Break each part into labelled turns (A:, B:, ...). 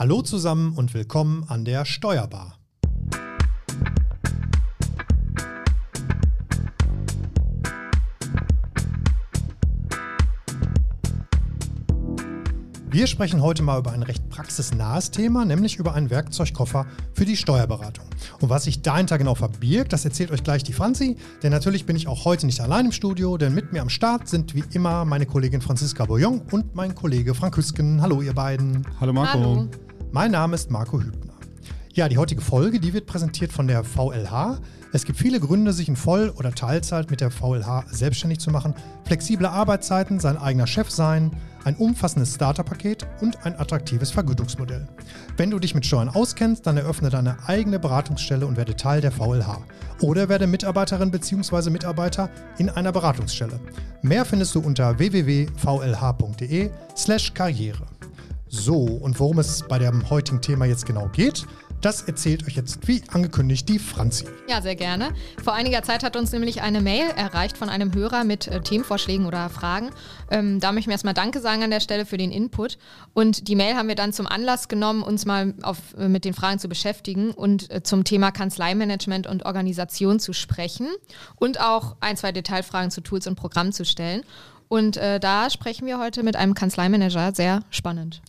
A: Hallo zusammen und willkommen an der Steuerbar. Wir sprechen heute mal über ein recht praxisnahes Thema, nämlich über einen Werkzeugkoffer für die Steuerberatung. Und was sich dahinter genau verbirgt, das erzählt euch gleich die Franzi, denn natürlich bin ich auch heute nicht allein im Studio, denn mit mir am Start sind wie immer meine Kollegin Franziska Boyon und mein Kollege Frank Hüsken. Hallo ihr beiden.
B: Hallo Marco. Hallo.
A: Mein Name ist Marco Hübner. Ja, die heutige Folge, die wird präsentiert von der VLH. Es gibt viele Gründe, sich in Voll- oder Teilzeit mit der VLH selbstständig zu machen. Flexible Arbeitszeiten, sein eigener Chef sein, ein umfassendes Starterpaket und ein attraktives Vergütungsmodell. Wenn du dich mit Steuern auskennst, dann eröffne deine eigene Beratungsstelle und werde Teil der VLH. Oder werde Mitarbeiterin bzw. Mitarbeiter in einer Beratungsstelle. Mehr findest du unter www.vlh.de/slash karriere. So, und worum es bei dem heutigen Thema jetzt genau geht, das erzählt euch jetzt, wie angekündigt, die Franzi.
C: Ja, sehr gerne. Vor einiger Zeit hat uns nämlich eine Mail erreicht von einem Hörer mit äh, Themenvorschlägen oder Fragen. Ähm, da möchten wir erstmal Danke sagen an der Stelle für den Input. Und die Mail haben wir dann zum Anlass genommen, uns mal auf, äh, mit den Fragen zu beschäftigen und äh, zum Thema Kanzleimanagement und Organisation zu sprechen und auch ein, zwei Detailfragen zu Tools und Programmen zu stellen. Und äh, da sprechen wir heute mit einem Kanzleimanager. Sehr spannend.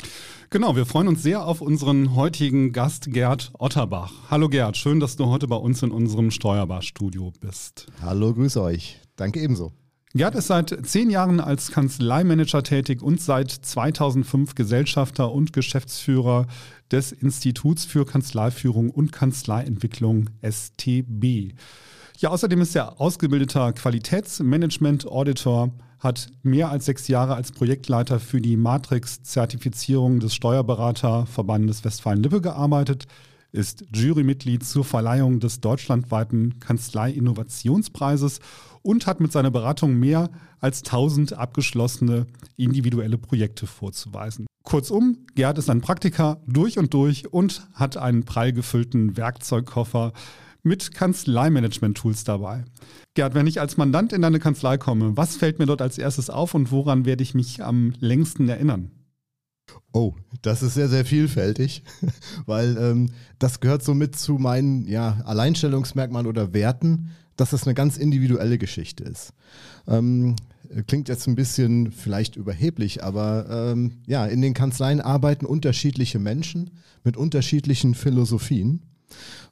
B: Genau, wir freuen uns sehr auf unseren heutigen Gast Gerd Otterbach. Hallo Gerd, schön, dass du heute bei uns in unserem Steuerbarstudio bist.
D: Hallo, grüße euch. Danke ebenso.
B: Gerd ist seit zehn Jahren als Kanzleimanager tätig und seit 2005 Gesellschafter und Geschäftsführer des Instituts für Kanzleiführung und Kanzleientwicklung STB. Ja, außerdem ist er ausgebildeter Qualitätsmanagement-Auditor, hat mehr als sechs Jahre als Projektleiter für die Matrix-Zertifizierung des Steuerberaterverbandes Westfalen-Lippe gearbeitet, ist Jurymitglied zur Verleihung des deutschlandweiten Kanzlei-Innovationspreises und hat mit seiner Beratung mehr als 1000 abgeschlossene individuelle Projekte vorzuweisen. Kurzum, Gerd ist ein Praktiker durch und durch und hat einen prall gefüllten Werkzeugkoffer mit Kanzleimanagement-Tools dabei. Gerd, wenn ich als Mandant in deine Kanzlei komme, was fällt mir dort als erstes auf und woran werde ich mich am längsten erinnern?
D: Oh, das ist sehr, sehr vielfältig, weil ähm, das gehört so mit zu meinen ja, Alleinstellungsmerkmalen oder Werten, dass das eine ganz individuelle Geschichte ist. Ähm, klingt jetzt ein bisschen vielleicht überheblich, aber ähm, ja, in den Kanzleien arbeiten unterschiedliche Menschen mit unterschiedlichen Philosophien.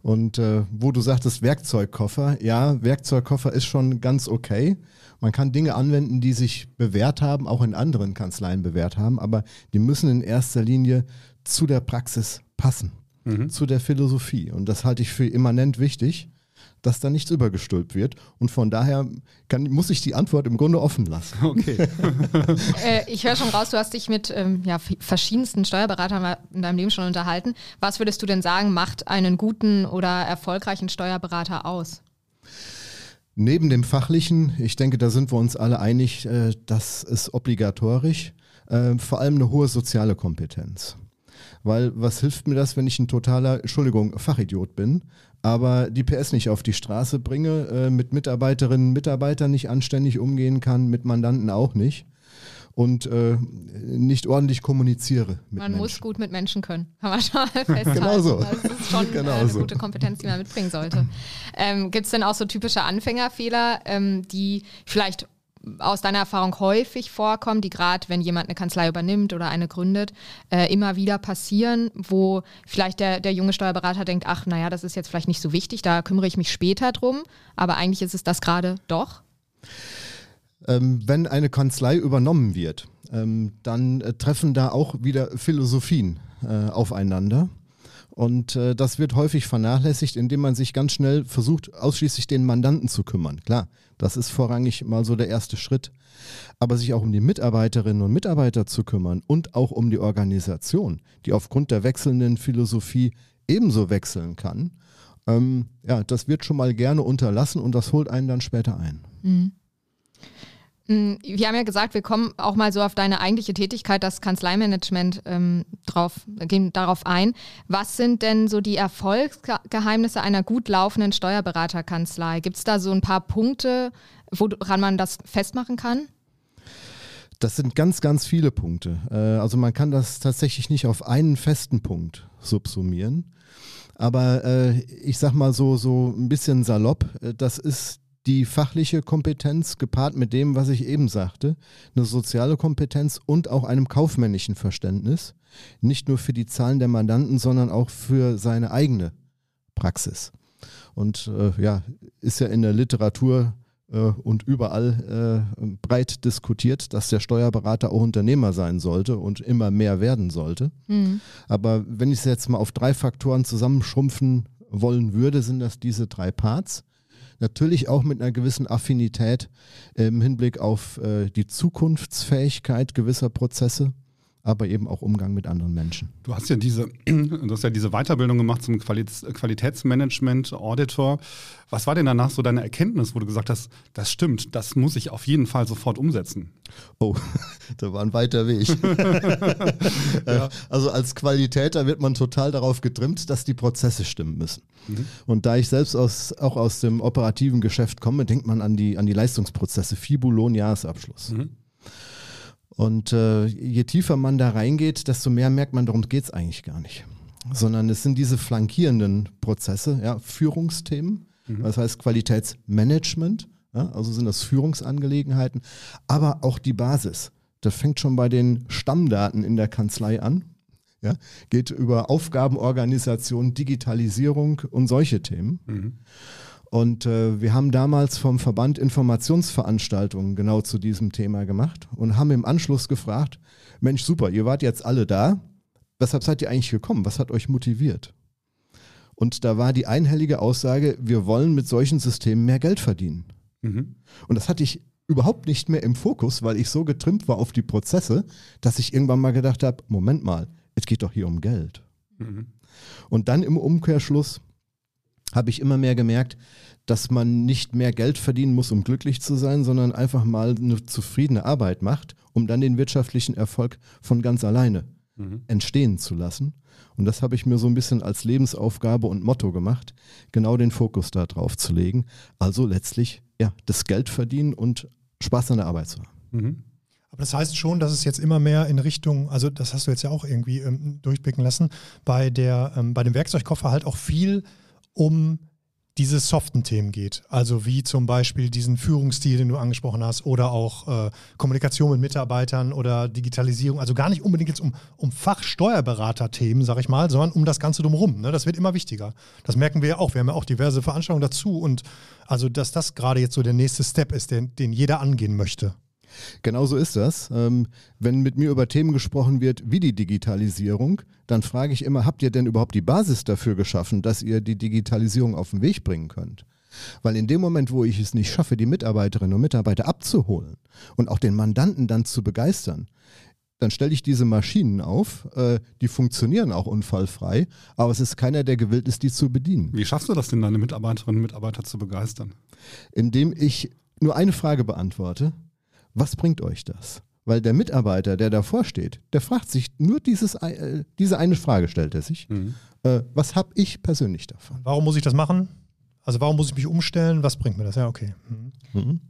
D: Und äh, wo du sagtest Werkzeugkoffer, ja, Werkzeugkoffer ist schon ganz okay. Man kann Dinge anwenden, die sich bewährt haben, auch in anderen Kanzleien bewährt haben, aber die müssen in erster Linie zu der Praxis passen, mhm. zu der Philosophie. Und das halte ich für immanent wichtig dass da nichts übergestülpt wird. Und von daher kann, muss ich die Antwort im Grunde offen lassen.
B: Okay.
C: äh, ich höre schon raus, du hast dich mit ähm, ja, verschiedensten Steuerberatern in deinem Leben schon unterhalten. Was würdest du denn sagen, macht einen guten oder erfolgreichen Steuerberater aus?
D: Neben dem Fachlichen, ich denke, da sind wir uns alle einig, äh, das ist obligatorisch, äh, vor allem eine hohe soziale Kompetenz. Weil was hilft mir das, wenn ich ein totaler, Entschuldigung, Fachidiot bin, aber die PS nicht auf die Straße bringe, äh, mit Mitarbeiterinnen und Mitarbeitern nicht anständig umgehen kann, mit Mandanten auch nicht und äh, nicht ordentlich kommuniziere.
C: man
D: Menschen.
C: muss gut mit Menschen können, kann man schon mal festhalten.
D: genau so.
C: Das ist schon genau äh, eine so. gute Kompetenz, die man mitbringen sollte. Ähm, Gibt es denn auch so typische Anfängerfehler, ähm, die vielleicht aus deiner Erfahrung häufig vorkommen, die gerade, wenn jemand eine Kanzlei übernimmt oder eine gründet, äh, immer wieder passieren, wo vielleicht der, der junge Steuerberater denkt, ach naja, das ist jetzt vielleicht nicht so wichtig, da kümmere ich mich später drum, aber eigentlich ist es das gerade doch?
D: Ähm, wenn eine Kanzlei übernommen wird, ähm, dann äh, treffen da auch wieder Philosophien äh, aufeinander. Und äh, das wird häufig vernachlässigt, indem man sich ganz schnell versucht, ausschließlich den Mandanten zu kümmern. Klar, das ist vorrangig mal so der erste Schritt. Aber sich auch um die Mitarbeiterinnen und Mitarbeiter zu kümmern und auch um die Organisation, die aufgrund der wechselnden Philosophie ebenso wechseln kann, ähm, ja, das wird schon mal gerne unterlassen und das holt einen dann später ein. Mhm.
C: Mm, wir haben ja gesagt, wir kommen auch mal so auf deine eigentliche Tätigkeit, das Kanzleimanagement, ähm, drauf, gehen darauf ein. Was sind denn so die Erfolgsgeheimnisse einer gut laufenden Steuerberaterkanzlei? Gibt es da so ein paar Punkte, woran man das festmachen kann?
D: Das sind ganz, ganz viele Punkte. Äh, also man kann das tatsächlich nicht auf einen festen Punkt subsumieren. Aber äh, ich sag mal so, so ein bisschen salopp, äh, das ist die fachliche Kompetenz gepaart mit dem, was ich eben sagte, eine soziale Kompetenz und auch einem kaufmännischen Verständnis, nicht nur für die Zahlen der Mandanten, sondern auch für seine eigene Praxis. Und äh, ja, ist ja in der Literatur äh, und überall äh, breit diskutiert, dass der Steuerberater auch Unternehmer sein sollte und immer mehr werden sollte. Mhm. Aber wenn ich es jetzt mal auf drei Faktoren zusammenschrumpfen wollen würde, sind das diese drei Parts. Natürlich auch mit einer gewissen Affinität im Hinblick auf äh, die Zukunftsfähigkeit gewisser Prozesse aber eben auch Umgang mit anderen Menschen.
B: Du hast ja diese, du hast ja diese Weiterbildung gemacht zum Qualitätsmanagement Auditor. Was war denn danach so deine Erkenntnis, wo du gesagt hast, das stimmt, das muss ich auf jeden Fall sofort umsetzen?
D: Oh, da war ein weiter Weg. ja. Also als Qualitäter wird man total darauf getrimmt, dass die Prozesse stimmen müssen. Mhm. Und da ich selbst aus, auch aus dem operativen Geschäft komme, denkt man an die, an die Leistungsprozesse, Fibulon, Jahresabschluss. Mhm. Und äh, je tiefer man da reingeht, desto mehr merkt man, darum geht es eigentlich gar nicht. Sondern es sind diese flankierenden Prozesse, ja, Führungsthemen, mhm. das heißt Qualitätsmanagement, ja, also sind das Führungsangelegenheiten, aber auch die Basis. Das fängt schon bei den Stammdaten in der Kanzlei an, ja, geht über Aufgabenorganisation, Digitalisierung und solche Themen. Mhm. Und äh, wir haben damals vom Verband Informationsveranstaltungen genau zu diesem Thema gemacht und haben im Anschluss gefragt, Mensch, super, ihr wart jetzt alle da. Weshalb seid ihr eigentlich gekommen? Was hat euch motiviert? Und da war die einhellige Aussage, wir wollen mit solchen Systemen mehr Geld verdienen. Mhm. Und das hatte ich überhaupt nicht mehr im Fokus, weil ich so getrimmt war auf die Prozesse, dass ich irgendwann mal gedacht habe, Moment mal, es geht doch hier um Geld. Mhm. Und dann im Umkehrschluss habe ich immer mehr gemerkt, dass man nicht mehr Geld verdienen muss, um glücklich zu sein, sondern einfach mal eine zufriedene Arbeit macht, um dann den wirtschaftlichen Erfolg von ganz alleine mhm. entstehen zu lassen. Und das habe ich mir so ein bisschen als Lebensaufgabe und Motto gemacht, genau den Fokus da drauf zu legen. Also letztlich, ja, das Geld verdienen und Spaß an der Arbeit zu haben. Mhm.
A: Aber das heißt schon, dass es jetzt immer mehr in Richtung, also das hast du jetzt ja auch irgendwie ähm, durchblicken lassen, bei, der, ähm, bei dem Werkzeugkoffer halt auch viel um diese soften Themen geht. Also wie zum Beispiel diesen Führungsstil, den du angesprochen hast, oder auch äh, Kommunikation mit Mitarbeitern oder Digitalisierung. Also gar nicht unbedingt jetzt um, um Fachsteuerberater-Themen, sag ich mal, sondern um das Ganze drumherum. Ne? Das wird immer wichtiger. Das merken wir ja auch. Wir haben ja auch diverse Veranstaltungen dazu und also, dass das gerade jetzt so der nächste Step ist, den, den jeder angehen möchte.
D: Genau so ist das. Ähm, wenn mit mir über Themen gesprochen wird wie die Digitalisierung, dann frage ich immer, habt ihr denn überhaupt die Basis dafür geschaffen, dass ihr die Digitalisierung auf den Weg bringen könnt? Weil in dem Moment, wo ich es nicht schaffe, die Mitarbeiterinnen und Mitarbeiter abzuholen und auch den Mandanten dann zu begeistern, dann stelle ich diese Maschinen auf, äh, die funktionieren auch unfallfrei, aber es ist keiner, der gewillt ist, die zu bedienen.
B: Wie schaffst du das denn, deine Mitarbeiterinnen und Mitarbeiter zu begeistern?
D: Indem ich nur eine Frage beantworte was bringt euch das? Weil der Mitarbeiter, der davor steht, der fragt sich nur dieses, äh, diese eine Frage stellt er sich. Mhm. Äh, was habe ich persönlich davon?
A: Warum muss ich das machen? Also warum muss ich mich umstellen? Was bringt mir das? Ja, okay. Mhm. Mhm.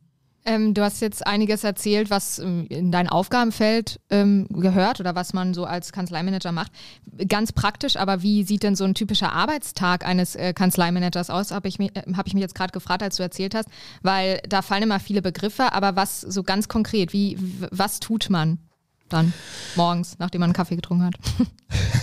C: Ähm, du hast jetzt einiges erzählt, was ähm, in dein Aufgabenfeld ähm, gehört oder was man so als Kanzleimanager macht. Ganz praktisch, aber wie sieht denn so ein typischer Arbeitstag eines äh, Kanzleimanagers aus? Habe ich, äh, hab ich mich jetzt gerade gefragt, als du erzählt hast, weil da fallen immer viele Begriffe, aber was so ganz konkret, wie, was tut man? Dann morgens, nachdem man einen Kaffee getrunken hat.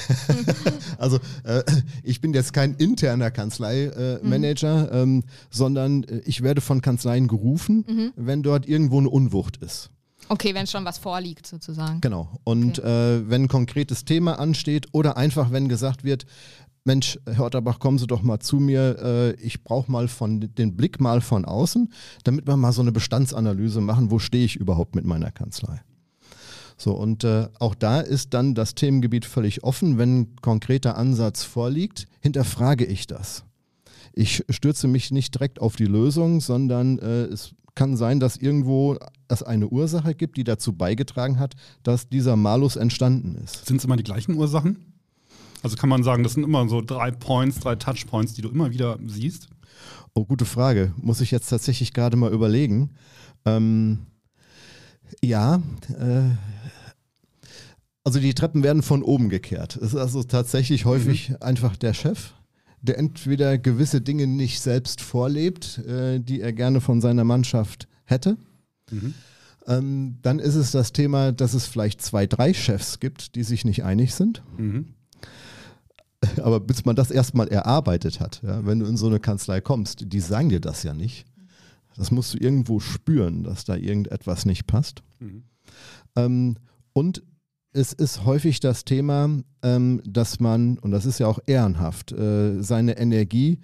D: also äh, ich bin jetzt kein interner Kanzleimanager, äh, mhm. ähm, sondern äh, ich werde von Kanzleien gerufen, mhm. wenn dort irgendwo eine Unwucht ist.
C: Okay, wenn schon was vorliegt sozusagen.
D: Genau. Und okay. äh, wenn ein konkretes Thema ansteht oder einfach wenn gesagt wird, Mensch, Herr Otterbach, kommen Sie doch mal zu mir. Äh, ich brauche mal von den Blick mal von außen, damit wir mal so eine Bestandsanalyse machen, wo stehe ich überhaupt mit meiner Kanzlei. So, und äh, auch da ist dann das Themengebiet völlig offen. Wenn ein konkreter Ansatz vorliegt, hinterfrage ich das. Ich stürze mich nicht direkt auf die Lösung, sondern äh, es kann sein, dass irgendwo es eine Ursache gibt, die dazu beigetragen hat, dass dieser Malus entstanden ist.
B: Sind es immer die gleichen Ursachen? Also kann man sagen, das sind immer so drei Points, drei Touchpoints, die du immer wieder siehst?
D: Oh, gute Frage. Muss ich jetzt tatsächlich gerade mal überlegen. Ähm, Ja, äh, also die Treppen werden von oben gekehrt. Es ist also tatsächlich häufig mhm. einfach der Chef, der entweder gewisse Dinge nicht selbst vorlebt, äh, die er gerne von seiner Mannschaft hätte. Mhm. Ähm, dann ist es das Thema, dass es vielleicht zwei, drei Chefs gibt, die sich nicht einig sind. Mhm. Aber bis man das erstmal erarbeitet hat, ja, wenn du in so eine Kanzlei kommst, die sagen dir das ja nicht. Das musst du irgendwo spüren, dass da irgendetwas nicht passt. Mhm. Ähm, und es ist häufig das Thema, ähm, dass man, und das ist ja auch ehrenhaft, äh, seine Energie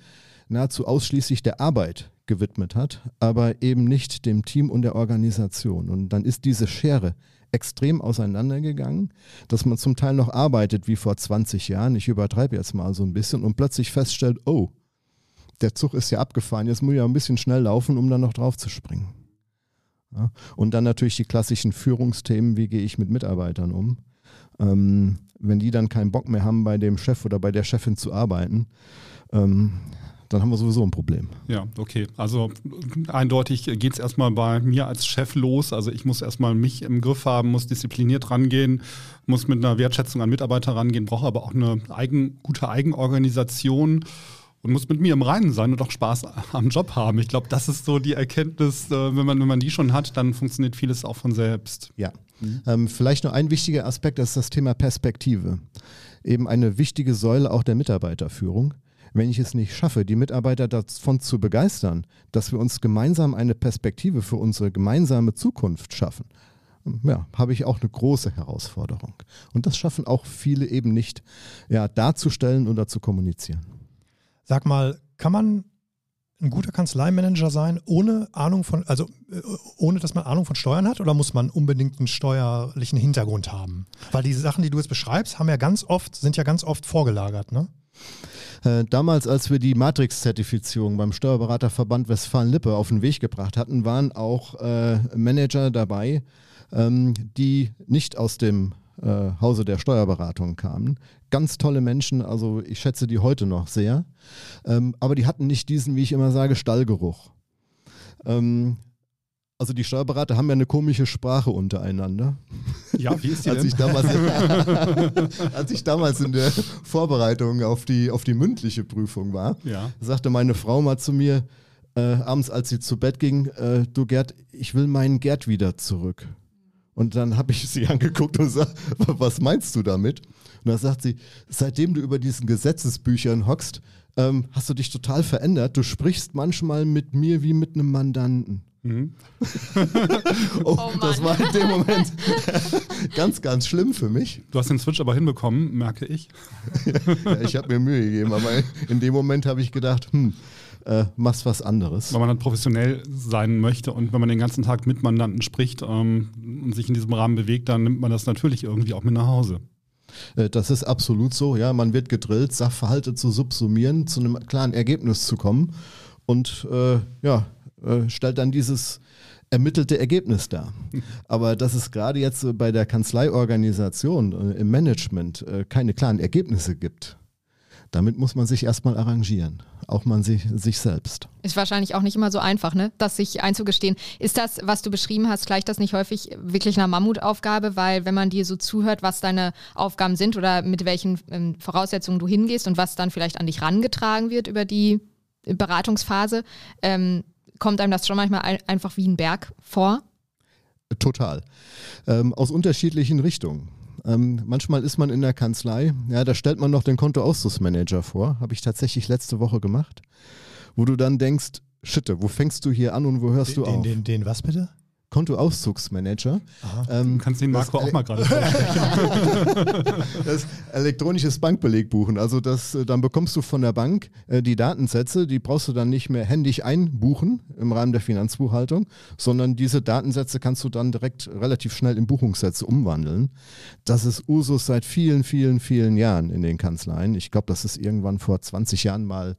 D: nahezu ausschließlich der Arbeit gewidmet hat, aber eben nicht dem Team und der Organisation. Und dann ist diese Schere extrem auseinandergegangen, dass man zum Teil noch arbeitet wie vor 20 Jahren, ich übertreibe jetzt mal so ein bisschen, und plötzlich feststellt, oh, der Zug ist ja abgefahren, jetzt muss ich ja ein bisschen schnell laufen, um dann noch drauf zu springen. Ja, und dann natürlich die klassischen Führungsthemen, wie gehe ich mit Mitarbeitern um. Ähm, wenn die dann keinen Bock mehr haben, bei dem Chef oder bei der Chefin zu arbeiten, ähm, dann haben wir sowieso ein Problem.
B: Ja, okay. Also eindeutig geht es erstmal bei mir als Chef los. Also ich muss erstmal mich im Griff haben, muss diszipliniert rangehen, muss mit einer Wertschätzung an Mitarbeiter rangehen, brauche aber auch eine eigen, gute Eigenorganisation und muss mit mir im Reinen sein und auch Spaß am Job haben. Ich glaube, das ist so die Erkenntnis, äh, wenn man, wenn man die schon hat, dann funktioniert vieles auch von selbst.
D: Ja. Mhm. Ähm, vielleicht nur ein wichtiger Aspekt, das ist das Thema Perspektive. Eben eine wichtige Säule auch der Mitarbeiterführung. Wenn ich es nicht schaffe, die Mitarbeiter davon zu begeistern, dass wir uns gemeinsam eine Perspektive für unsere gemeinsame Zukunft schaffen, ja, habe ich auch eine große Herausforderung. Und das schaffen auch viele eben nicht ja, darzustellen oder zu kommunizieren.
A: Sag mal, kann man ein guter Kanzleimanager sein, ohne Ahnung von, also äh, ohne dass man Ahnung von Steuern hat, oder muss man unbedingt einen steuerlichen Hintergrund haben? Weil diese Sachen, die du jetzt beschreibst, haben ja ganz oft, sind ja ganz oft vorgelagert, ne?
D: Äh, damals, als wir die Matrix-Zertifizierung beim Steuerberaterverband Westfalen-Lippe auf den Weg gebracht hatten, waren auch äh, Manager dabei, ähm, die nicht aus dem äh, Hause der Steuerberatung kamen. Ganz tolle Menschen, also ich schätze die heute noch sehr. Ähm, aber die hatten nicht diesen, wie ich immer sage, Stallgeruch. Ähm, also die Steuerberater haben ja eine komische Sprache untereinander.
B: Ja, wie ist die
D: als? Ich damals, als ich damals in der Vorbereitung auf die, auf die mündliche Prüfung war, ja. sagte meine Frau mal zu mir, äh, abends als sie zu Bett ging, äh, du Gerd, ich will meinen Gerd wieder zurück. Und dann habe ich sie angeguckt und gesagt, was meinst du damit? Und dann sagt sie, seitdem du über diesen Gesetzesbüchern hockst, ähm, hast du dich total verändert. Du sprichst manchmal mit mir wie mit einem Mandanten. Mhm. oh, oh das war in dem Moment ganz, ganz schlimm für mich.
B: Du hast den Switch aber hinbekommen, merke ich.
D: ja, ich habe mir Mühe gegeben, aber in dem Moment habe ich gedacht, hm, äh, machst was anderes.
B: Weil man dann professionell sein möchte und wenn man den ganzen Tag mit Mandanten spricht ähm, und sich in diesem Rahmen bewegt, dann nimmt man das natürlich irgendwie auch mit nach Hause.
D: Äh, das ist absolut so, ja. Man wird gedrillt, Sachverhalte zu subsumieren, zu einem klaren Ergebnis zu kommen und äh, ja, äh, stellt dann dieses ermittelte Ergebnis dar. Aber dass es gerade jetzt bei der Kanzleiorganisation äh, im Management äh, keine klaren Ergebnisse gibt, damit muss man sich erstmal arrangieren, auch man sich, sich selbst.
C: Ist wahrscheinlich auch nicht immer so einfach, ne? das sich einzugestehen. Ist das, was du beschrieben hast, gleicht das nicht häufig wirklich einer Mammutaufgabe? Weil wenn man dir so zuhört, was deine Aufgaben sind oder mit welchen ähm, Voraussetzungen du hingehst und was dann vielleicht an dich rangetragen wird über die Beratungsphase, ähm, kommt einem das schon manchmal ein, einfach wie ein Berg vor?
D: Total. Ähm, aus unterschiedlichen Richtungen. Ähm, manchmal ist man in der Kanzlei, ja, da stellt man noch den Kontoauszusmanager vor, habe ich tatsächlich letzte Woche gemacht, wo du dann denkst, Schitte, wo fängst du hier an und wo hörst
A: den,
D: du auf?
A: Den, den, den was bitte?
D: Kontoauszugsmanager.
B: Ähm, du kannst den Marco auch mal gerade
D: Das elektronisches Bankbeleg buchen. Also das, äh, dann bekommst du von der Bank äh, die Datensätze, die brauchst du dann nicht mehr händisch einbuchen im Rahmen der Finanzbuchhaltung, sondern diese Datensätze kannst du dann direkt relativ schnell in Buchungssätze umwandeln. Das ist Usus seit vielen, vielen, vielen Jahren in den Kanzleien. Ich glaube, das ist irgendwann vor 20 Jahren mal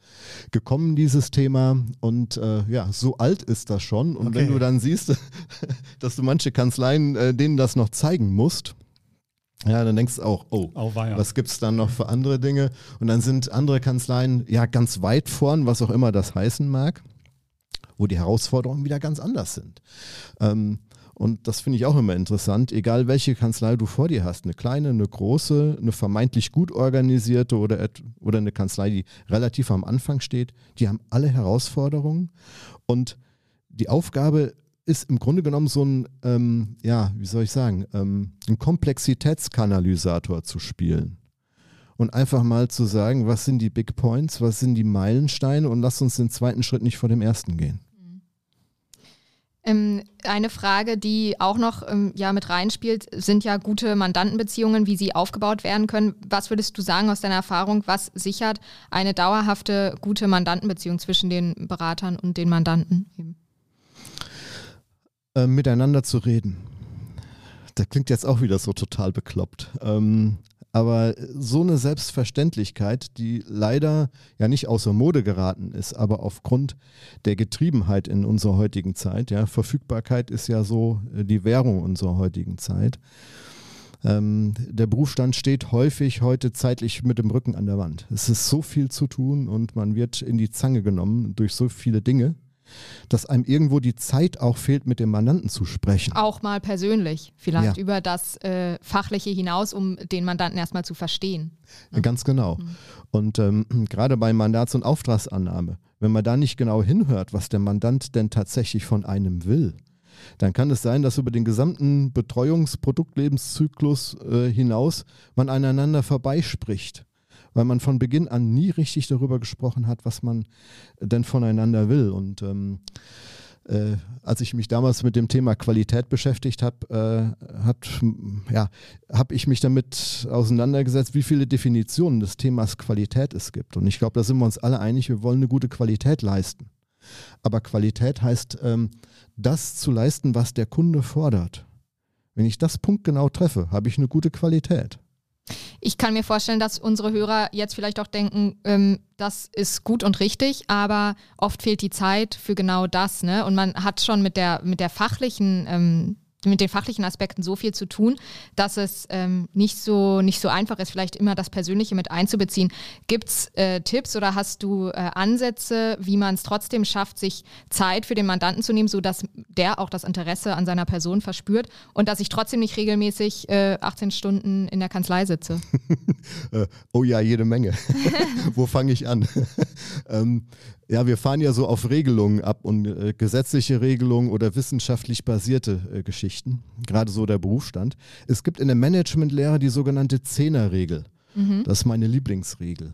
D: gekommen, dieses Thema. Und äh, ja, so alt ist das schon. Und okay. wenn du dann siehst, dass du manche Kanzleien äh, denen das noch zeigen musst. Ja, dann denkst du auch, oh, oh was gibt es dann noch für andere Dinge? Und dann sind andere Kanzleien ja ganz weit vorn, was auch immer das heißen mag, wo die Herausforderungen wieder ganz anders sind. Ähm, Und das finde ich auch immer interessant, egal welche Kanzlei du vor dir hast, eine kleine, eine große, eine vermeintlich gut organisierte oder, oder eine Kanzlei, die relativ am Anfang steht, die haben alle Herausforderungen. Und die Aufgabe ist im Grunde genommen so ein, ähm, ja, wie soll ich sagen, ähm, ein Komplexitätskanalysator zu spielen. Und einfach mal zu sagen, was sind die Big Points, was sind die Meilensteine und lass uns den zweiten Schritt nicht vor dem ersten gehen.
C: Ähm, eine Frage, die auch noch ähm, ja, mit reinspielt, sind ja gute Mandantenbeziehungen, wie sie aufgebaut werden können. Was würdest du sagen aus deiner Erfahrung, was sichert eine dauerhafte, gute Mandantenbeziehung zwischen den Beratern und den Mandanten?
D: Äh, miteinander zu reden. Das klingt jetzt auch wieder so total bekloppt. Ähm, aber so eine Selbstverständlichkeit, die leider ja nicht außer Mode geraten ist, aber aufgrund der Getriebenheit in unserer heutigen Zeit, ja, Verfügbarkeit ist ja so äh, die Währung unserer heutigen Zeit. Ähm, der Berufsstand steht häufig heute zeitlich mit dem Rücken an der Wand. Es ist so viel zu tun und man wird in die Zange genommen durch so viele Dinge dass einem irgendwo die Zeit auch fehlt, mit dem Mandanten zu sprechen.
C: Auch mal persönlich, vielleicht ja. über das äh, Fachliche hinaus, um den Mandanten erstmal zu verstehen.
D: Ne? Ganz genau. Mhm. Und ähm, gerade bei Mandats- und Auftragsannahme, wenn man da nicht genau hinhört, was der Mandant denn tatsächlich von einem will, dann kann es sein, dass über den gesamten Betreuungsproduktlebenszyklus äh, hinaus man aneinander vorbeispricht weil man von Beginn an nie richtig darüber gesprochen hat, was man denn voneinander will. Und ähm, äh, als ich mich damals mit dem Thema Qualität beschäftigt habe, äh, ja, habe ich mich damit auseinandergesetzt, wie viele Definitionen des Themas Qualität es gibt. Und ich glaube, da sind wir uns alle einig, wir wollen eine gute Qualität leisten. Aber Qualität heißt, ähm, das zu leisten, was der Kunde fordert. Wenn ich das punktgenau treffe, habe ich eine gute Qualität.
C: Ich kann mir vorstellen, dass unsere Hörer jetzt vielleicht auch denken, ähm, das ist gut und richtig, aber oft fehlt die Zeit für genau das. Ne? Und man hat schon mit der, mit der fachlichen ähm, mit den fachlichen Aspekten so viel zu tun, dass es ähm, nicht, so, nicht so einfach ist, vielleicht immer das Persönliche mit einzubeziehen. Gibt es äh, Tipps oder hast du äh, Ansätze, wie man es trotzdem schafft, sich Zeit für den Mandanten zu nehmen, sodass der auch das Interesse an seiner Person verspürt und dass ich trotzdem nicht regelmäßig äh, 18 Stunden in der Kanzlei sitze?
D: Äh, oh ja, jede Menge. Wo fange ich an? ähm, ja, wir fahren ja so auf Regelungen ab und äh, gesetzliche Regelungen oder wissenschaftlich basierte äh, Geschichten, gerade so der Berufsstand. Es gibt in der Managementlehre die sogenannte Zehnerregel. Mhm. Das ist meine Lieblingsregel.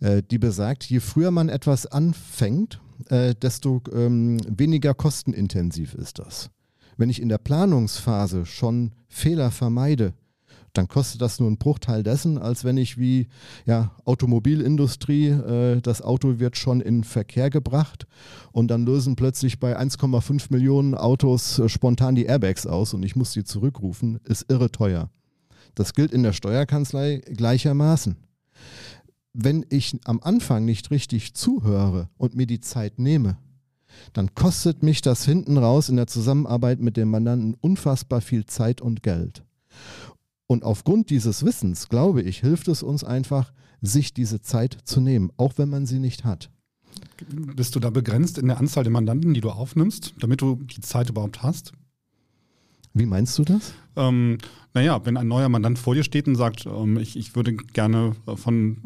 D: Äh, die besagt, je früher man etwas anfängt, äh, desto ähm, weniger kostenintensiv ist das. Wenn ich in der Planungsphase schon Fehler vermeide, dann kostet das nur einen Bruchteil dessen, als wenn ich wie ja, Automobilindustrie, äh, das Auto wird schon in Verkehr gebracht und dann lösen plötzlich bei 1,5 Millionen Autos äh, spontan die Airbags aus und ich muss sie zurückrufen, ist irre teuer. Das gilt in der Steuerkanzlei gleichermaßen. Wenn ich am Anfang nicht richtig zuhöre und mir die Zeit nehme, dann kostet mich das hinten raus in der Zusammenarbeit mit dem Mandanten unfassbar viel Zeit und Geld. Und aufgrund dieses Wissens, glaube ich, hilft es uns einfach, sich diese Zeit zu nehmen, auch wenn man sie nicht hat.
B: Bist du da begrenzt in der Anzahl der Mandanten, die du aufnimmst, damit du die Zeit überhaupt hast?
D: Wie meinst du das?
B: Ähm, naja, wenn ein neuer Mandant vor dir steht und sagt, ähm, ich, ich würde gerne von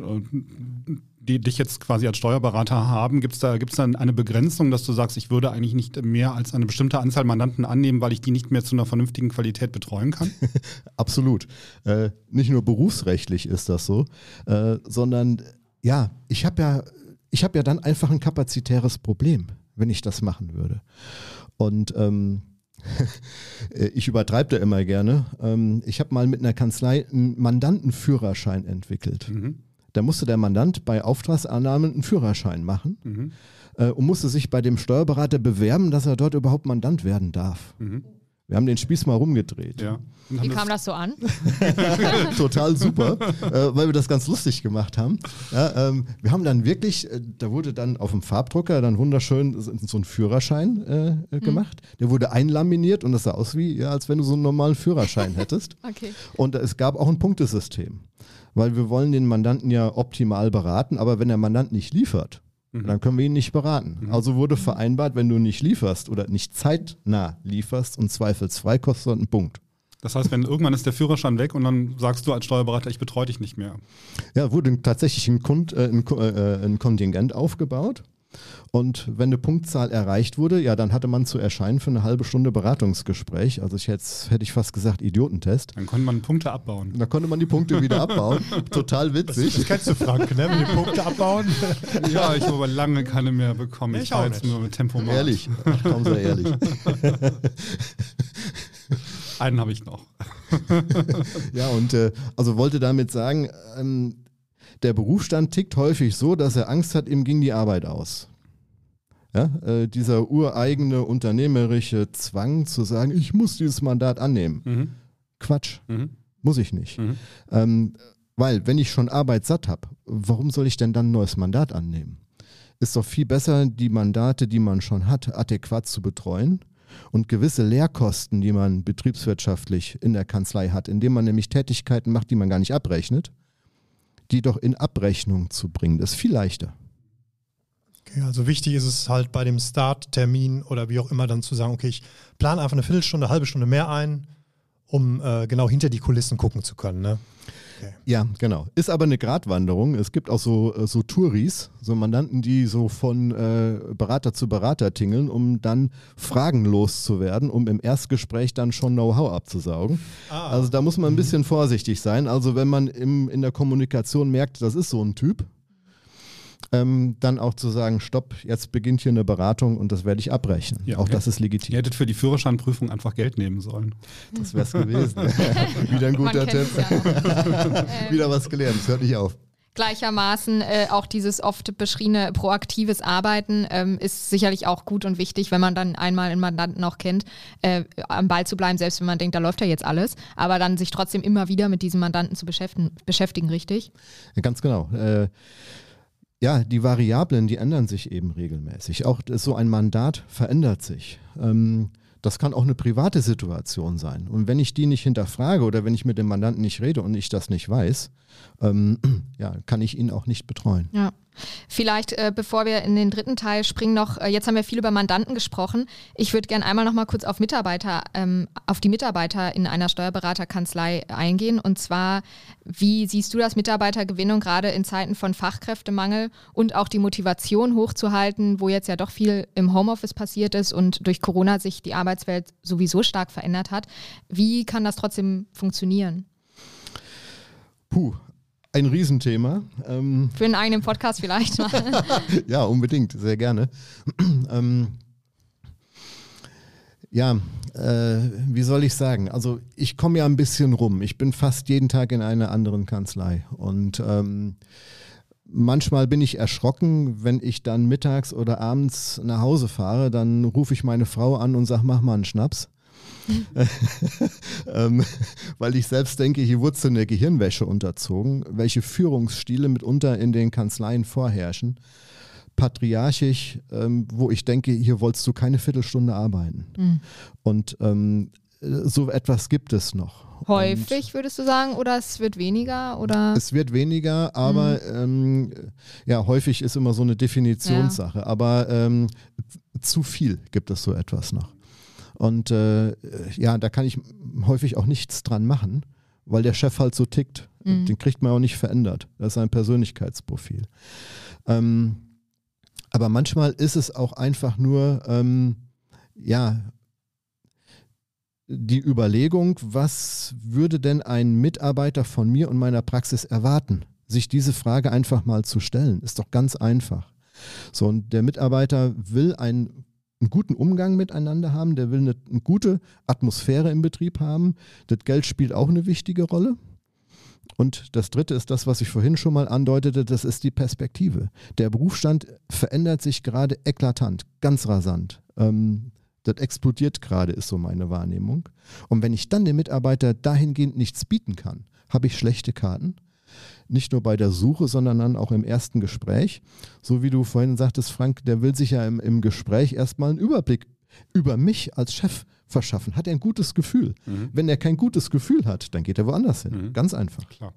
B: äh, die dich jetzt quasi als Steuerberater haben, gibt es da, gibt's da eine Begrenzung, dass du sagst, ich würde eigentlich nicht mehr als eine bestimmte Anzahl Mandanten annehmen, weil ich die nicht mehr zu einer vernünftigen Qualität betreuen kann?
D: Absolut. Äh, nicht nur berufsrechtlich ist das so, äh, sondern ja, ich habe ja, ich ja dann einfach ein kapazitäres Problem, wenn ich das machen würde. Und ähm, ich übertreibe da immer gerne. Ähm, ich habe mal mit einer Kanzlei einen Mandantenführerschein entwickelt. Mhm. Da musste der Mandant bei Auftragsannahme einen Führerschein machen mhm. äh, und musste sich bei dem Steuerberater bewerben, dass er dort überhaupt Mandant werden darf. Mhm. Wir haben den Spieß mal rumgedreht.
C: Ja. Wie kam das so an?
D: Total super, äh, weil wir das ganz lustig gemacht haben. Ja, ähm, wir haben dann wirklich, äh, da wurde dann auf dem Farbdrucker dann wunderschön so ein Führerschein äh, äh mhm. gemacht. Der wurde einlaminiert und das sah aus wie, ja, als wenn du so einen normalen Führerschein hättest.
C: okay.
D: Und es gab auch ein Punktesystem weil wir wollen den Mandanten ja optimal beraten, aber wenn der Mandant nicht liefert, Mhm. Dann können wir ihn nicht beraten. Mhm. Also wurde vereinbart, wenn du nicht lieferst oder nicht zeitnah lieferst und zweifelsfrei kostet einen Punkt.
B: Das heißt, wenn irgendwann ist der Führerschein weg und dann sagst du als Steuerberater, ich betreue dich nicht mehr.
D: Ja, wurde tatsächlich ein, Kund, äh, ein, äh, ein Kontingent aufgebaut. Und wenn eine Punktzahl erreicht wurde, ja, dann hatte man zu erscheinen für eine halbe Stunde Beratungsgespräch. Also ich hätte, hätte ich fast gesagt Idiotentest.
B: Dann konnte man Punkte abbauen.
D: Da konnte man die Punkte wieder abbauen. Total witzig.
A: Das, das kennst du, Frank, ne? Mit die Punkte abbauen.
B: ja, ich habe aber lange keine mehr bekommen. Ich, ich war jetzt nur mit Tempomat.
D: Ehrlich, kaum so ehrlich.
B: Einen habe ich noch.
D: ja, und äh, also wollte damit sagen, ähm, der Berufsstand tickt häufig so, dass er Angst hat, ihm ging die Arbeit aus. Ja, äh, dieser ureigene unternehmerische Zwang zu sagen, ich muss dieses Mandat annehmen. Mhm. Quatsch, mhm. muss ich nicht. Mhm. Ähm, weil, wenn ich schon Arbeit satt habe, warum soll ich denn dann ein neues Mandat annehmen? Ist doch viel besser, die Mandate, die man schon hat, adäquat zu betreuen und gewisse Lehrkosten, die man betriebswirtschaftlich in der Kanzlei hat, indem man nämlich Tätigkeiten macht, die man gar nicht abrechnet, die doch in Abrechnung zu bringen. Das ist viel leichter.
A: Okay, also wichtig ist es halt bei dem Starttermin oder wie auch immer dann zu sagen, okay, ich plane einfach eine Viertelstunde, eine halbe Stunde mehr ein, um äh, genau hinter die Kulissen gucken zu können. Ne?
D: Okay. Ja, genau. Ist aber eine Gratwanderung. Es gibt auch so, äh, so Touris, so Mandanten, die so von äh, Berater zu Berater tingeln, um dann fragenlos zu werden, um im Erstgespräch dann schon Know-how abzusaugen. Ah. Also da muss man ein bisschen vorsichtig sein. Also wenn man im, in der Kommunikation merkt, das ist so ein Typ, ähm, dann auch zu sagen, stopp, jetzt beginnt hier eine Beratung und das werde ich abbrechen. Ja, auch das ist legitim.
B: Ihr hättet für die Führerscheinprüfung einfach Geld nehmen sollen.
D: Das wäre es gewesen. Wieder ein guter Tipp. Ja. Wieder was gelernt, es hört nicht auf.
C: Gleichermaßen äh, auch dieses oft beschriebene proaktives Arbeiten ähm, ist sicherlich auch gut und wichtig, wenn man dann einmal einen Mandanten auch kennt, äh, am Ball zu bleiben, selbst wenn man denkt, da läuft ja jetzt alles, aber dann sich trotzdem immer wieder mit diesem Mandanten zu beschäftigen, beschäftigen richtig?
D: Ja, ganz genau. Äh, ja, die Variablen, die ändern sich eben regelmäßig. Auch so ein Mandat verändert sich. Ähm, das kann auch eine private Situation sein. Und wenn ich die nicht hinterfrage oder wenn ich mit dem Mandanten nicht rede und ich das nicht weiß, ähm, ja, kann ich ihn auch nicht betreuen.
C: Ja. Vielleicht, äh, bevor wir in den dritten Teil springen, noch, äh, jetzt haben wir viel über Mandanten gesprochen. Ich würde gerne einmal noch mal kurz auf Mitarbeiter, ähm, auf die Mitarbeiter in einer Steuerberaterkanzlei eingehen. Und zwar, wie siehst du das Mitarbeitergewinnung gerade in Zeiten von Fachkräftemangel und auch die Motivation hochzuhalten, wo jetzt ja doch viel im Homeoffice passiert ist und durch Corona sich die Arbeitswelt sowieso stark verändert hat? Wie kann das trotzdem funktionieren?
D: Puh, ein Riesenthema.
C: Ähm, Für einen eigenen Podcast vielleicht mal.
D: ja, unbedingt, sehr gerne. ähm, ja, äh, wie soll ich sagen? Also ich komme ja ein bisschen rum. Ich bin fast jeden Tag in einer anderen Kanzlei und ähm, manchmal bin ich erschrocken, wenn ich dann mittags oder abends nach Hause fahre, dann rufe ich meine Frau an und sage, mach mal einen Schnaps. ähm, weil ich selbst denke, hier wurde eine Gehirnwäsche unterzogen, welche Führungsstile mitunter in den Kanzleien vorherrschen. Patriarchisch, ähm, wo ich denke, hier wolltest du keine Viertelstunde arbeiten. Mhm. Und ähm, so etwas gibt es noch.
C: Häufig und würdest du sagen, oder es wird weniger? Oder?
D: Es wird weniger, aber mhm. ähm, ja, häufig ist immer so eine Definitionssache. Ja. Aber ähm, zu viel gibt es so etwas noch. Und äh, ja, da kann ich häufig auch nichts dran machen, weil der Chef halt so tickt. Mhm. Den kriegt man auch nicht verändert. Das ist ein Persönlichkeitsprofil. Ähm, aber manchmal ist es auch einfach nur, ähm, ja, die Überlegung, was würde denn ein Mitarbeiter von mir und meiner Praxis erwarten? Sich diese Frage einfach mal zu stellen, ist doch ganz einfach. So, und der Mitarbeiter will ein einen guten Umgang miteinander haben, der will eine, eine gute Atmosphäre im Betrieb haben. Das Geld spielt auch eine wichtige Rolle. Und das Dritte ist das, was ich vorhin schon mal andeutete, das ist die Perspektive. Der Berufsstand verändert sich gerade eklatant, ganz rasant. Ähm, das explodiert gerade, ist so meine Wahrnehmung. Und wenn ich dann dem Mitarbeiter dahingehend nichts bieten kann, habe ich schlechte Karten nicht nur bei der Suche, sondern dann auch im ersten Gespräch. So wie du vorhin sagtest, Frank, der will sich ja im, im Gespräch erstmal einen Überblick über mich als Chef verschaffen. Hat er ein gutes Gefühl? Mhm. Wenn er kein gutes Gefühl hat, dann geht er woanders hin. Mhm. Ganz einfach. Klar.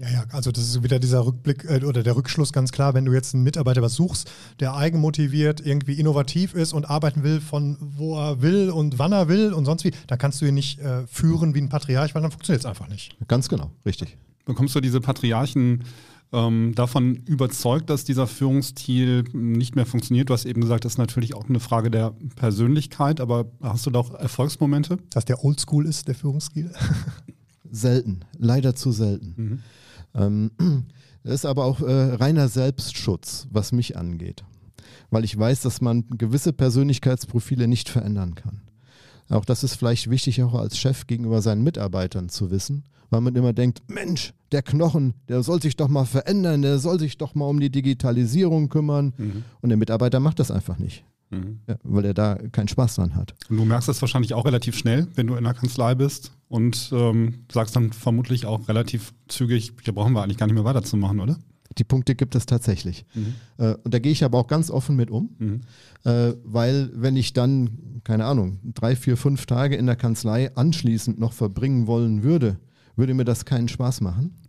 A: Ja, ja, also das ist wieder dieser Rückblick äh, oder der Rückschluss ganz klar, wenn du jetzt einen Mitarbeiter was suchst, der eigenmotiviert, irgendwie innovativ ist und arbeiten will von wo er will und wann er will und sonst wie, dann kannst du ihn nicht äh, führen wie ein Patriarch, weil dann funktioniert es einfach nicht.
D: Ganz genau, richtig.
B: Bekommst du diese Patriarchen ähm, davon überzeugt, dass dieser Führungsstil nicht mehr funktioniert? Du hast eben gesagt, das ist natürlich auch eine Frage der Persönlichkeit, aber hast du da auch Erfolgsmomente?
A: Dass der Oldschool ist, der Führungsstil?
D: Selten, leider zu selten. Mhm. Ähm, das ist aber auch äh, reiner Selbstschutz, was mich angeht. Weil ich weiß, dass man gewisse Persönlichkeitsprofile nicht verändern kann. Auch das ist vielleicht wichtig, auch als Chef gegenüber seinen Mitarbeitern zu wissen, weil man immer denkt, Mensch, der Knochen, der soll sich doch mal verändern, der soll sich doch mal um die Digitalisierung kümmern. Mhm. Und der Mitarbeiter macht das einfach nicht. Mhm. Ja, weil er da keinen Spaß dran hat.
B: Und du merkst das wahrscheinlich auch relativ schnell, wenn du in der Kanzlei bist und ähm, sagst dann vermutlich auch relativ zügig, hier brauchen wir eigentlich gar nicht mehr weiterzumachen, oder?
D: Die Punkte gibt es tatsächlich. Mhm. Äh, und da gehe ich aber auch ganz offen mit um, mhm. äh, weil wenn ich dann, keine Ahnung, drei, vier, fünf Tage in der Kanzlei anschließend noch verbringen wollen würde, würde mir das keinen Spaß machen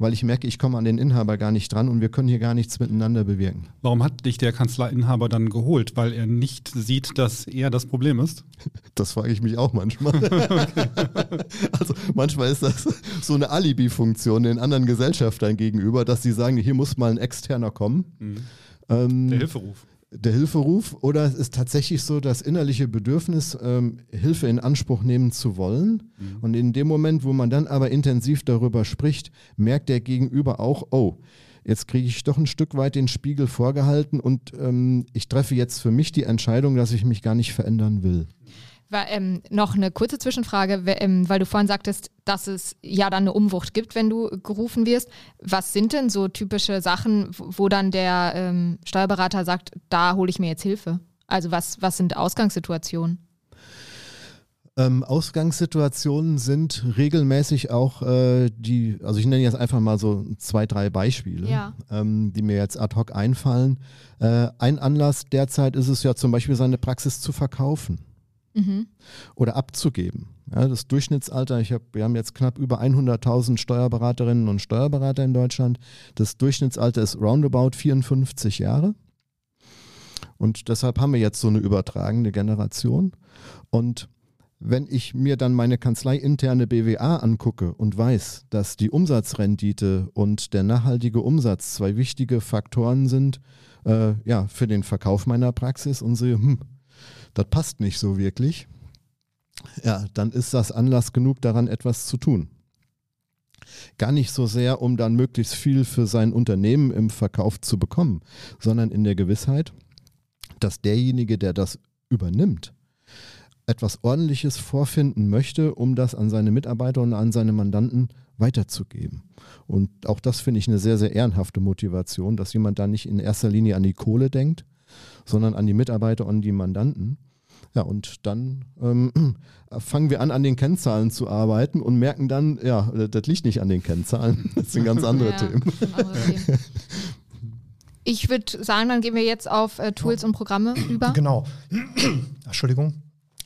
D: weil ich merke, ich komme an den Inhaber gar nicht dran und wir können hier gar nichts miteinander bewirken.
B: Warum hat dich der Kanzleiinhaber dann geholt? Weil er nicht sieht, dass er das Problem ist?
D: Das frage ich mich auch manchmal. also manchmal ist das so eine Alibi-Funktion den anderen Gesellschaftern gegenüber, dass sie sagen, hier muss mal ein Externer kommen. Mhm.
B: Ähm, der Hilferuf
D: der Hilferuf oder es ist tatsächlich so das innerliche Bedürfnis, ähm, Hilfe in Anspruch nehmen zu wollen. Mhm. Und in dem Moment, wo man dann aber intensiv darüber spricht, merkt der Gegenüber auch, oh, jetzt kriege ich doch ein Stück weit den Spiegel vorgehalten und ähm, ich treffe jetzt für mich die Entscheidung, dass ich mich gar nicht verändern will.
C: War, ähm, noch eine kurze Zwischenfrage, ähm, weil du vorhin sagtest, dass es ja dann eine Umwucht gibt, wenn du gerufen wirst. Was sind denn so typische Sachen, wo dann der ähm, Steuerberater sagt, da hole ich mir jetzt Hilfe? Also was, was sind Ausgangssituationen?
D: Ähm, Ausgangssituationen sind regelmäßig auch äh, die, also ich nenne jetzt einfach mal so zwei, drei Beispiele, ja. ähm, die mir jetzt ad hoc einfallen. Äh, ein Anlass derzeit ist es ja zum Beispiel, seine Praxis zu verkaufen mhm. oder abzugeben. Ja, das Durchschnittsalter, ich hab, wir haben jetzt knapp über 100.000 Steuerberaterinnen und Steuerberater in Deutschland. Das Durchschnittsalter ist roundabout 54 Jahre. Und deshalb haben wir jetzt so eine übertragende Generation. Und wenn ich mir dann meine kanzleiinterne BWA angucke und weiß, dass die Umsatzrendite und der nachhaltige Umsatz zwei wichtige Faktoren sind äh, ja, für den Verkauf meiner Praxis und sehe, hm, das passt nicht so wirklich, ja, dann ist das Anlass genug daran, etwas zu tun. Gar nicht so sehr, um dann möglichst viel für sein Unternehmen im Verkauf zu bekommen, sondern in der Gewissheit, dass derjenige, der das übernimmt, etwas Ordentliches vorfinden möchte, um das an seine Mitarbeiter und an seine Mandanten weiterzugeben. Und auch das finde ich eine sehr, sehr ehrenhafte Motivation, dass jemand da nicht in erster Linie an die Kohle denkt, sondern an die Mitarbeiter und die Mandanten. Ja, und dann ähm, fangen wir an, an den Kennzahlen zu arbeiten und merken dann, ja, das liegt nicht an den Kennzahlen. Das sind ganz andere ja, Themen.
C: Ich würde sagen, dann gehen wir jetzt auf äh, Tools und Programme über.
A: Genau. Entschuldigung.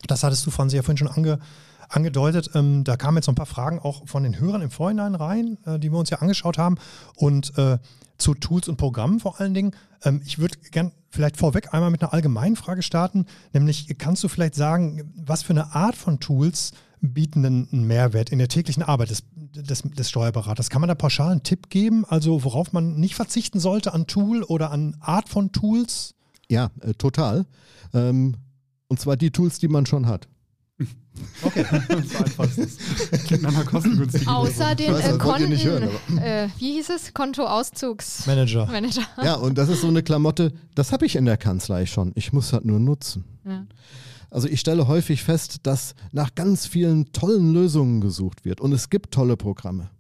A: Das hattest du von sehr vorhin schon ange, angedeutet. Ähm, da kamen jetzt so ein paar Fragen auch von den Hörern im Vorhinein rein, äh, die wir uns ja angeschaut haben. Und äh, zu Tools und Programmen vor allen Dingen. Ähm, ich würde gern vielleicht vorweg einmal mit einer allgemeinen Frage starten, nämlich kannst du vielleicht sagen, was für eine Art von Tools bieten einen Mehrwert in der täglichen Arbeit des, des, des Steuerberaters? Kann man da pauschal einen Tipp geben, also worauf man nicht verzichten sollte an Tool oder an Art von Tools?
D: Ja, äh, total. Ähm, und zwar die Tools, die man schon hat.
C: Okay, so einfach ist es. Klingt nach einer kostengünstigen Außer den äh, Konten, hören, äh, wie hieß es? Kontoauszugsmanager.
A: Manager.
D: Ja, und das ist so eine Klamotte, das habe ich in der Kanzlei schon. Ich muss das nur nutzen. Ja. Also ich stelle häufig fest, dass nach ganz vielen tollen Lösungen gesucht wird und es gibt tolle Programme.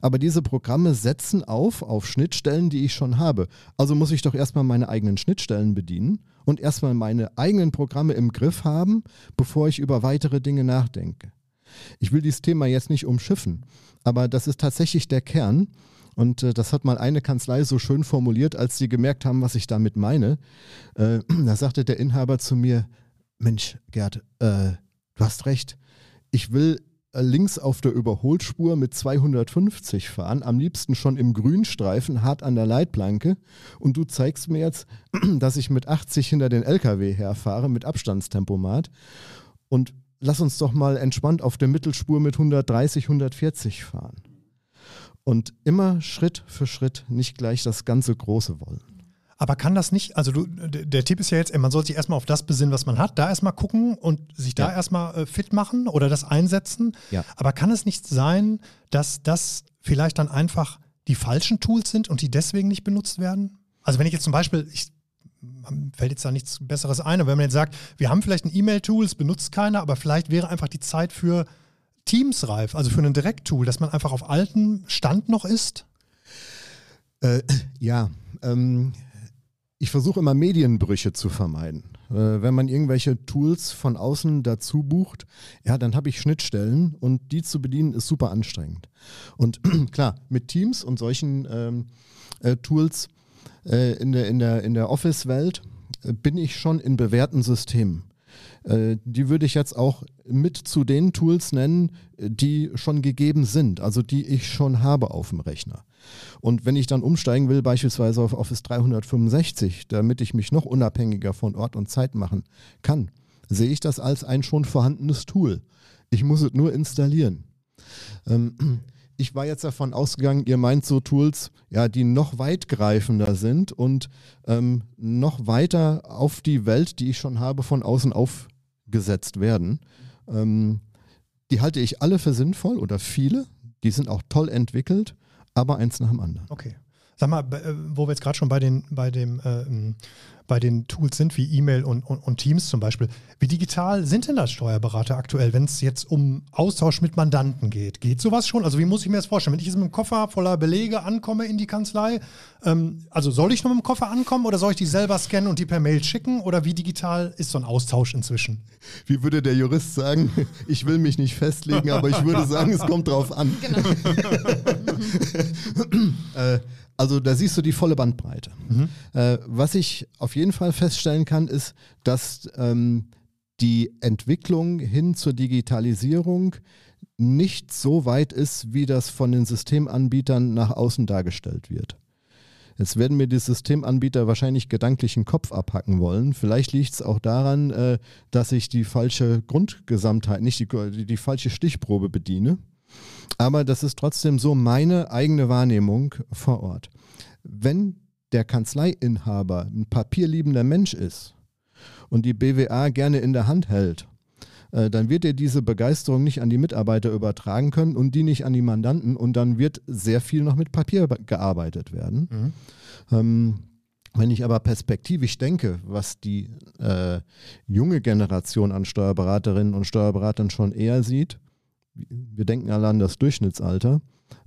D: Aber diese Programme setzen auf auf Schnittstellen, die ich schon habe. Also muss ich doch erstmal meine eigenen Schnittstellen bedienen und erstmal meine eigenen Programme im Griff haben, bevor ich über weitere Dinge nachdenke. Ich will dieses Thema jetzt nicht umschiffen, aber das ist tatsächlich der Kern. Und äh, das hat mal eine Kanzlei so schön formuliert, als sie gemerkt haben, was ich damit meine. Äh, da sagte der Inhaber zu mir, Mensch, Gerd, äh, du hast recht. Ich will links auf der Überholspur mit 250 fahren, am liebsten schon im Grünstreifen, hart an der Leitplanke. Und du zeigst mir jetzt, dass ich mit 80 hinter den LKW herfahre, mit Abstandstempomat. Und lass uns doch mal entspannt auf der Mittelspur mit 130, 140 fahren. Und immer Schritt für Schritt nicht gleich das ganze Große wollen.
A: Aber kann das nicht, also du, der Tipp ist ja jetzt, man soll sich erstmal auf das besinnen, was man hat, da erstmal gucken und sich da
D: Ja.
A: erstmal äh, fit machen oder das einsetzen.
D: Ja.
A: Aber kann es nicht sein, dass das vielleicht dann einfach die falschen Tools sind und die deswegen nicht benutzt werden? Also wenn ich jetzt zum Beispiel, ich mir fällt jetzt da nichts Besseres ein, aber wenn man jetzt sagt, wir haben vielleicht ein E-Mail-Tool, es benutzt keiner, aber vielleicht wäre einfach die Zeit für Teams reif, also für ein Direkt-Tool, dass man einfach auf altem Stand noch ist.
D: Äh, ja, ähm, ich versuche immer Medienbrüche zu vermeiden. Äh, wenn man irgendwelche Tools von außen dazu bucht, ja, dann habe ich Schnittstellen und die zu bedienen ist super anstrengend. Und klar, mit Teams und solchen ähm, äh, Tools äh, in der, in der, in der Office-Welt äh, bin ich schon in bewährten Systemen. Äh, die würde ich jetzt auch mit zu den Tools nennen, äh, die schon gegeben sind, also die ich schon habe auf dem Rechner. Und wenn ich dann umsteigen will, beispielsweise auf Office 365, damit ich mich noch unabhängiger von Ort und Zeit machen kann, sehe ich das als ein schon vorhandenes Tool. Ich muss es nur installieren. Ähm, ich war jetzt davon ausgegangen, ihr meint so Tools, ja, die noch weitgreifender sind und ähm, noch weiter auf die Welt, die ich schon habe, von außen aufgesetzt werden. Ähm, die halte ich alle für sinnvoll oder viele. Die sind auch toll entwickelt, aber eins nach dem anderen.
A: Okay. Sag mal, äh, wo wir jetzt gerade schon bei den, bei, dem, äh, m, bei den Tools sind, wie E-Mail und, und, und Teams zum Beispiel, wie digital sind denn das Steuerberater aktuell, wenn es jetzt um Austausch mit Mandanten geht? Geht sowas schon? Also wie muss ich mir das vorstellen? Wenn ich jetzt mit einem Koffer voller Belege ankomme in die Kanzlei, ähm, also soll ich nur mit dem Koffer ankommen oder soll ich die selber scannen und die per Mail schicken? Oder wie digital ist so ein Austausch inzwischen?
D: Wie würde der Jurist sagen? Ich will mich nicht festlegen, aber ich würde sagen, es kommt drauf an.
C: Genau.
D: Äh, also da siehst du die volle Bandbreite. Äh, was ich auf jeden Fall feststellen kann, ist, dass ähm, die Entwicklung hin zur Digitalisierung nicht so weit ist, wie das von den Systemanbietern nach außen dargestellt wird. Jetzt werden mir die Systemanbieter wahrscheinlich gedanklich den Kopf abhacken wollen. Vielleicht liegt es auch daran, äh, dass ich die falsche Grundgesamtheit, nicht die, die, die falsche Stichprobe bediene. Aber das ist trotzdem so meine eigene Wahrnehmung vor Ort. Wenn der Kanzleiinhaber ein papierliebender Mensch ist und die BWA gerne in der Hand hält, äh, dann wird er diese Begeisterung nicht an die Mitarbeiter übertragen können und die nicht an die Mandanten und dann wird sehr viel noch mit Papier be- gearbeitet werden. Ähm, wenn ich aber perspektivisch denke, was die äh, junge Generation an Steuerberaterinnen und Steuerberatern schon eher sieht, wir denken alle an das Durchschnittsalter,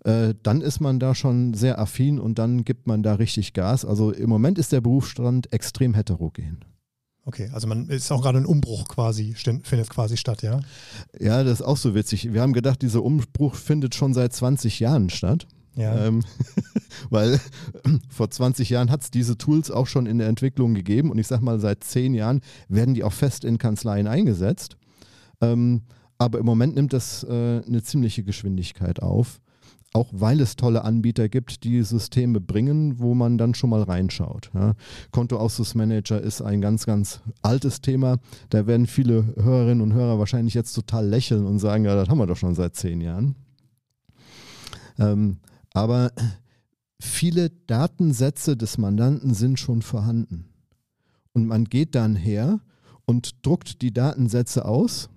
D: äh, dann ist man da schon sehr affin und dann gibt man da richtig Gas. Also im Moment ist der Berufsstand extrem heterogen.
A: Okay, also man ist auch gerade ein Umbruch quasi, findet quasi statt, ja?
D: Ja, das ist auch so witzig. Wir haben gedacht, dieser Umbruch findet schon seit 20 Jahren statt.
A: Ja.
D: Ähm, weil vor 20 Jahren hat es diese Tools auch schon in der Entwicklung gegeben und ich sag mal, seit 10 Jahren werden die auch fest in Kanzleien eingesetzt. Ähm, aber im Moment nimmt das äh, eine ziemliche Geschwindigkeit auf, auch weil es tolle Anbieter gibt, die Systeme bringen, wo man dann schon mal reinschaut. Ja. Kontoauszusmanager ist ein ganz, ganz altes Thema. Da werden viele Hörerinnen und Hörer wahrscheinlich jetzt total lächeln und sagen, ja, das haben wir doch schon seit 10 Jahren. Ähm, aber viele Datensätze des Mandanten sind schon vorhanden. Und man geht dann her und druckt die Datensätze aus,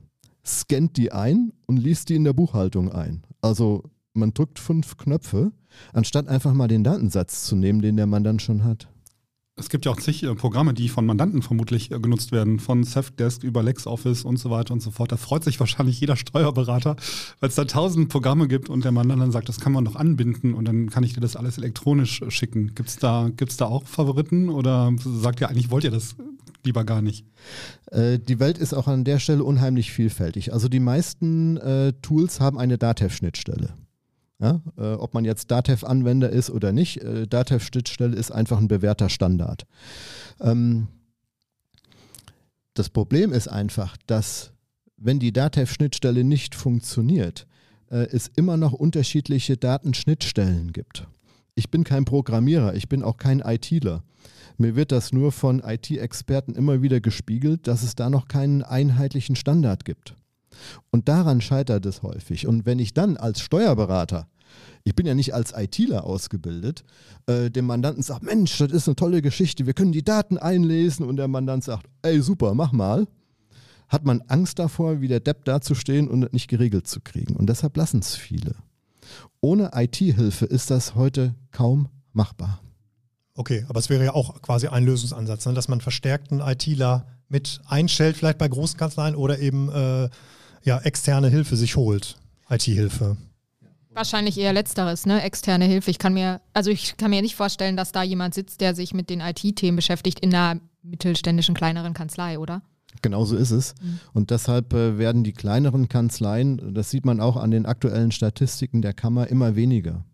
D: scannt die ein und liest die in der Buchhaltung ein. Also man drückt fünf Knöpfe, anstatt einfach mal den Datensatz zu nehmen, den der Mandant schon hat.
B: Es gibt ja auch zig äh, Programme, die von Mandanten vermutlich äh, genutzt werden, von Safdesk über LexOffice und so weiter und so fort. Da freut sich wahrscheinlich jeder Steuerberater, weil es da tausend Programme gibt und der Mandant dann sagt, das kann man doch anbinden und dann kann ich dir das alles elektronisch äh, schicken. Gibt es da, gibt's da auch Favoriten oder sagt ihr eigentlich, wollt ihr das lieber gar nicht?
D: Äh, die Welt ist auch an der Stelle unheimlich vielfältig. Also die meisten Tools haben eine Datev-Schnittstelle. Ja, äh, ob man jetzt Datev-Anwender ist oder nicht, äh, Datev-Schnittstelle ist einfach ein bewährter Standard. Ähm, das Problem ist einfach, dass wenn die DATEV-Schnittstelle nicht funktioniert, äh, es immer noch unterschiedliche Datenschnittstellen gibt. Ich bin kein Programmierer, ich bin auch kein ITler. Mir wird das nur von IT-Experten immer wieder gespiegelt, dass es da noch keinen einheitlichen Standard gibt. Und daran scheitert es häufig. Und wenn ich dann als Steuerberater, ich bin ja nicht als ITler ausgebildet, äh, dem Mandanten sage, Mensch, das ist eine tolle Geschichte, wir können die Daten einlesen und der Mandant sagt, ey super, mach mal, hat man Angst davor, wie der Depp dazustehen und es nicht geregelt zu kriegen. Und deshalb lassen es viele. Ohne IT-Hilfe ist das heute kaum machbar.
A: Okay, aber es wäre ja auch quasi ein Lösungsansatz, ne? dass man verstärkten ITler mit einstellt, vielleicht bei großen Kanzleien oder eben äh, ja, externe Hilfe sich holt. IT-Hilfe.
C: Wahrscheinlich eher letzteres, ne? Externe Hilfe. Ich kann mir, also ich kann mir nicht vorstellen, dass da jemand sitzt, der sich mit den IT-Themen beschäftigt in einer mittelständischen, kleineren Kanzlei, oder?
D: Genau so ist es. Mhm. Und deshalb äh, werden die kleineren Kanzleien, das sieht man auch an den aktuellen Statistiken der Kammer, immer weniger.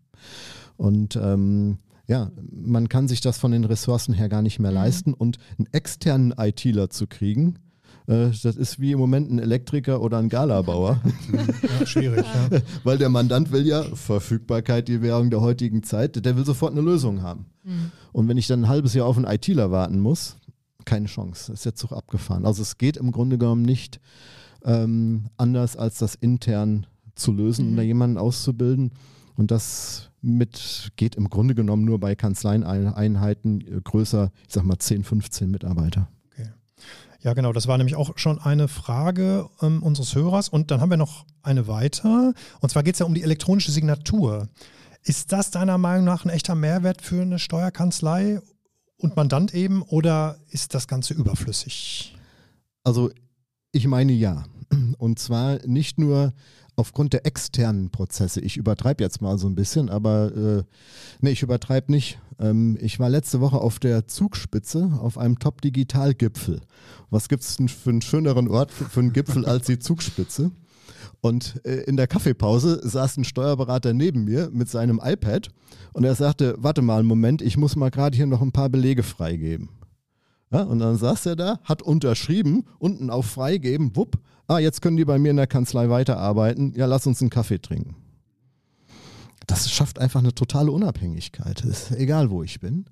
D: Und ähm, ja, man kann sich das von den Ressourcen her gar nicht mehr mhm. leisten. Und einen externen ITler zu kriegen, äh, das ist wie im Moment ein Elektriker oder ein Galabauer.
A: Ja, schwierig, ja.
D: Weil der Mandant will ja Verfügbarkeit, die Währung der heutigen Zeit, der will sofort eine Lösung haben. Mhm. Und wenn ich dann ein halbes Jahr auf einen ITler warten muss, keine Chance. Ist der Zug abgefahren. Also es geht im Grunde genommen nicht ähm, anders, als das intern zu lösen mhm. und da jemanden auszubilden. Und das mit geht im Grunde genommen nur bei Kanzleieneinheiten äh, größer, ich sag mal 10, 15 Mitarbeiter.
A: Ja, genau, das war nämlich auch schon eine Frage ähm, unseres Hörers. Und dann haben wir noch eine weiter. Und zwar geht es ja um die elektronische Signatur. Ist das deiner Meinung nach ein echter Mehrwert für eine Steuerkanzlei und Mandant eben oder ist das Ganze überflüssig?
D: Also ich meine ja. Und zwar nicht nur aufgrund der externen Prozesse. Ich übertreibe jetzt mal so ein bisschen, aber äh, nee, ich übertreibe nicht. Ähm, ich war letzte Woche auf der Zugspitze auf einem Top-Digital-Gipfel. Was gibt es denn für einen schöneren Ort für, einen Gipfel als die Zugspitze? Und äh, in der Kaffeepause saß ein Steuerberater neben mir mit seinem iPad und er sagte, warte mal einen Moment, ich muss mal gerade hier noch ein paar Belege freigeben. Ja, und dann saß er da, hat unterschrieben, unten auf Freigeben, wupp, ah, jetzt können die bei mir in der Kanzlei weiterarbeiten, ja, lass uns einen Kaffee trinken. Das schafft einfach eine totale Unabhängigkeit, ist egal, wo ich bin.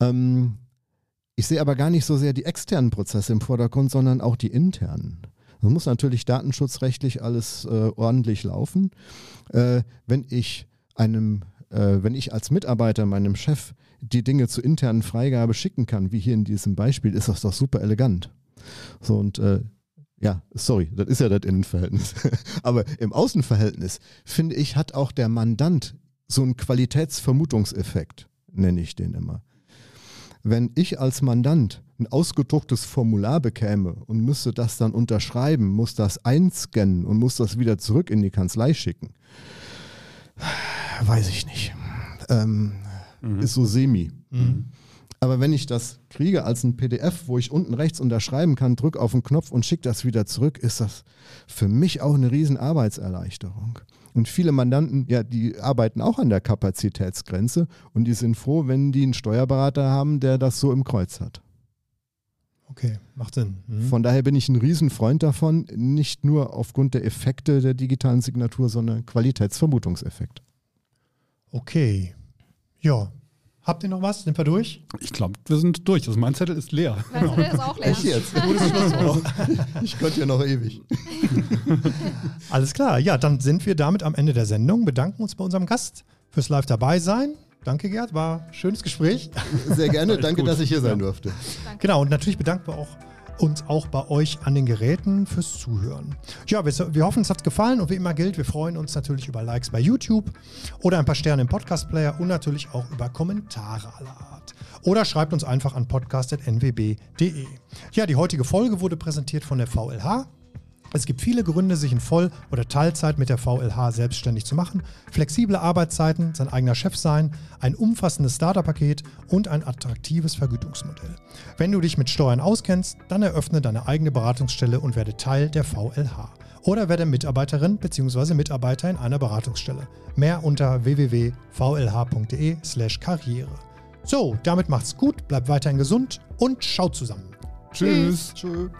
D: Ähm, ich sehe aber gar nicht so sehr die externen Prozesse im Vordergrund, sondern auch die internen. Das muss natürlich datenschutzrechtlich alles äh, ordentlich laufen. Äh, wenn ich einem, äh, wenn ich als Mitarbeiter meinem Chef die Dinge zur internen Freigabe schicken kann, wie hier in diesem Beispiel, ist das doch super elegant. So und äh, ja, sorry, das ist ja das Innenverhältnis. Aber im Außenverhältnis, finde ich, hat auch der Mandant so einen Qualitätsvermutungseffekt, nenne ich den immer. Wenn ich als Mandant ein ausgedrucktes Formular bekäme und müsste das dann unterschreiben, muss das einscannen und muss das wieder zurück in die Kanzlei schicken, weiß ich nicht. Ähm, mhm. Ist so semi. Mhm. Aber wenn ich das kriege als ein PDF, wo ich unten rechts unterschreiben kann, drück auf den Knopf und schicke das wieder zurück, ist das für mich auch eine riesen Arbeitserleichterung. Und viele Mandanten, ja, die arbeiten auch an der Kapazitätsgrenze und die sind froh, wenn die einen Steuerberater haben, der das so im Kreuz hat.
A: Okay, macht Sinn.
D: Mhm. Von daher bin ich ein Riesenfreund davon, nicht nur aufgrund der Effekte der digitalen Signatur, sondern Qualitätsvermutungseffekt.
A: Okay. Ja. Habt ihr noch was? Sind wir durch?
B: Ich glaube, wir sind durch. Also mein Zettel ist leer.
C: Mein Zettel ist auch leer. Echt
D: jetzt? ich könnte ja noch ewig.
A: Alles klar. Ja, dann sind wir damit am Ende der Sendung. Bedanken uns bei unserem Gast fürs Live dabei sein. Danke, Gerd. War ein schönes Gespräch.
D: Sehr gerne. Danke, gut. dass ich hier sein durfte.
A: Danke. Genau. Und natürlich bedanken wir auch uns auch bei euch an den Geräten fürs Zuhören. Ja, wir, wir hoffen, es hat gefallen und wie immer gilt, wir freuen uns natürlich über Likes bei YouTube oder ein paar Sterne im Podcast-Player und natürlich auch über Kommentare aller Art. Oder schreibt uns einfach an podcast.nwb.de. Ja, die heutige Folge wurde präsentiert von der VLH. Es gibt viele Gründe, sich in Voll- oder Teilzeit mit der VLH selbstständig zu machen. Flexible Arbeitszeiten, sein eigener Chef sein, ein umfassendes Starterpaket und ein attraktives Vergütungsmodell. Wenn du dich mit Steuern auskennst, dann eröffne deine eigene Beratungsstelle und werde Teil der VLH. Oder werde Mitarbeiterin bzw. Mitarbeiter in einer Beratungsstelle. Mehr unter www.vlh.de/slash Karriere. So, damit macht's gut, bleibt weiterhin gesund und schaut zusammen.
B: Tschüss. Tschüss.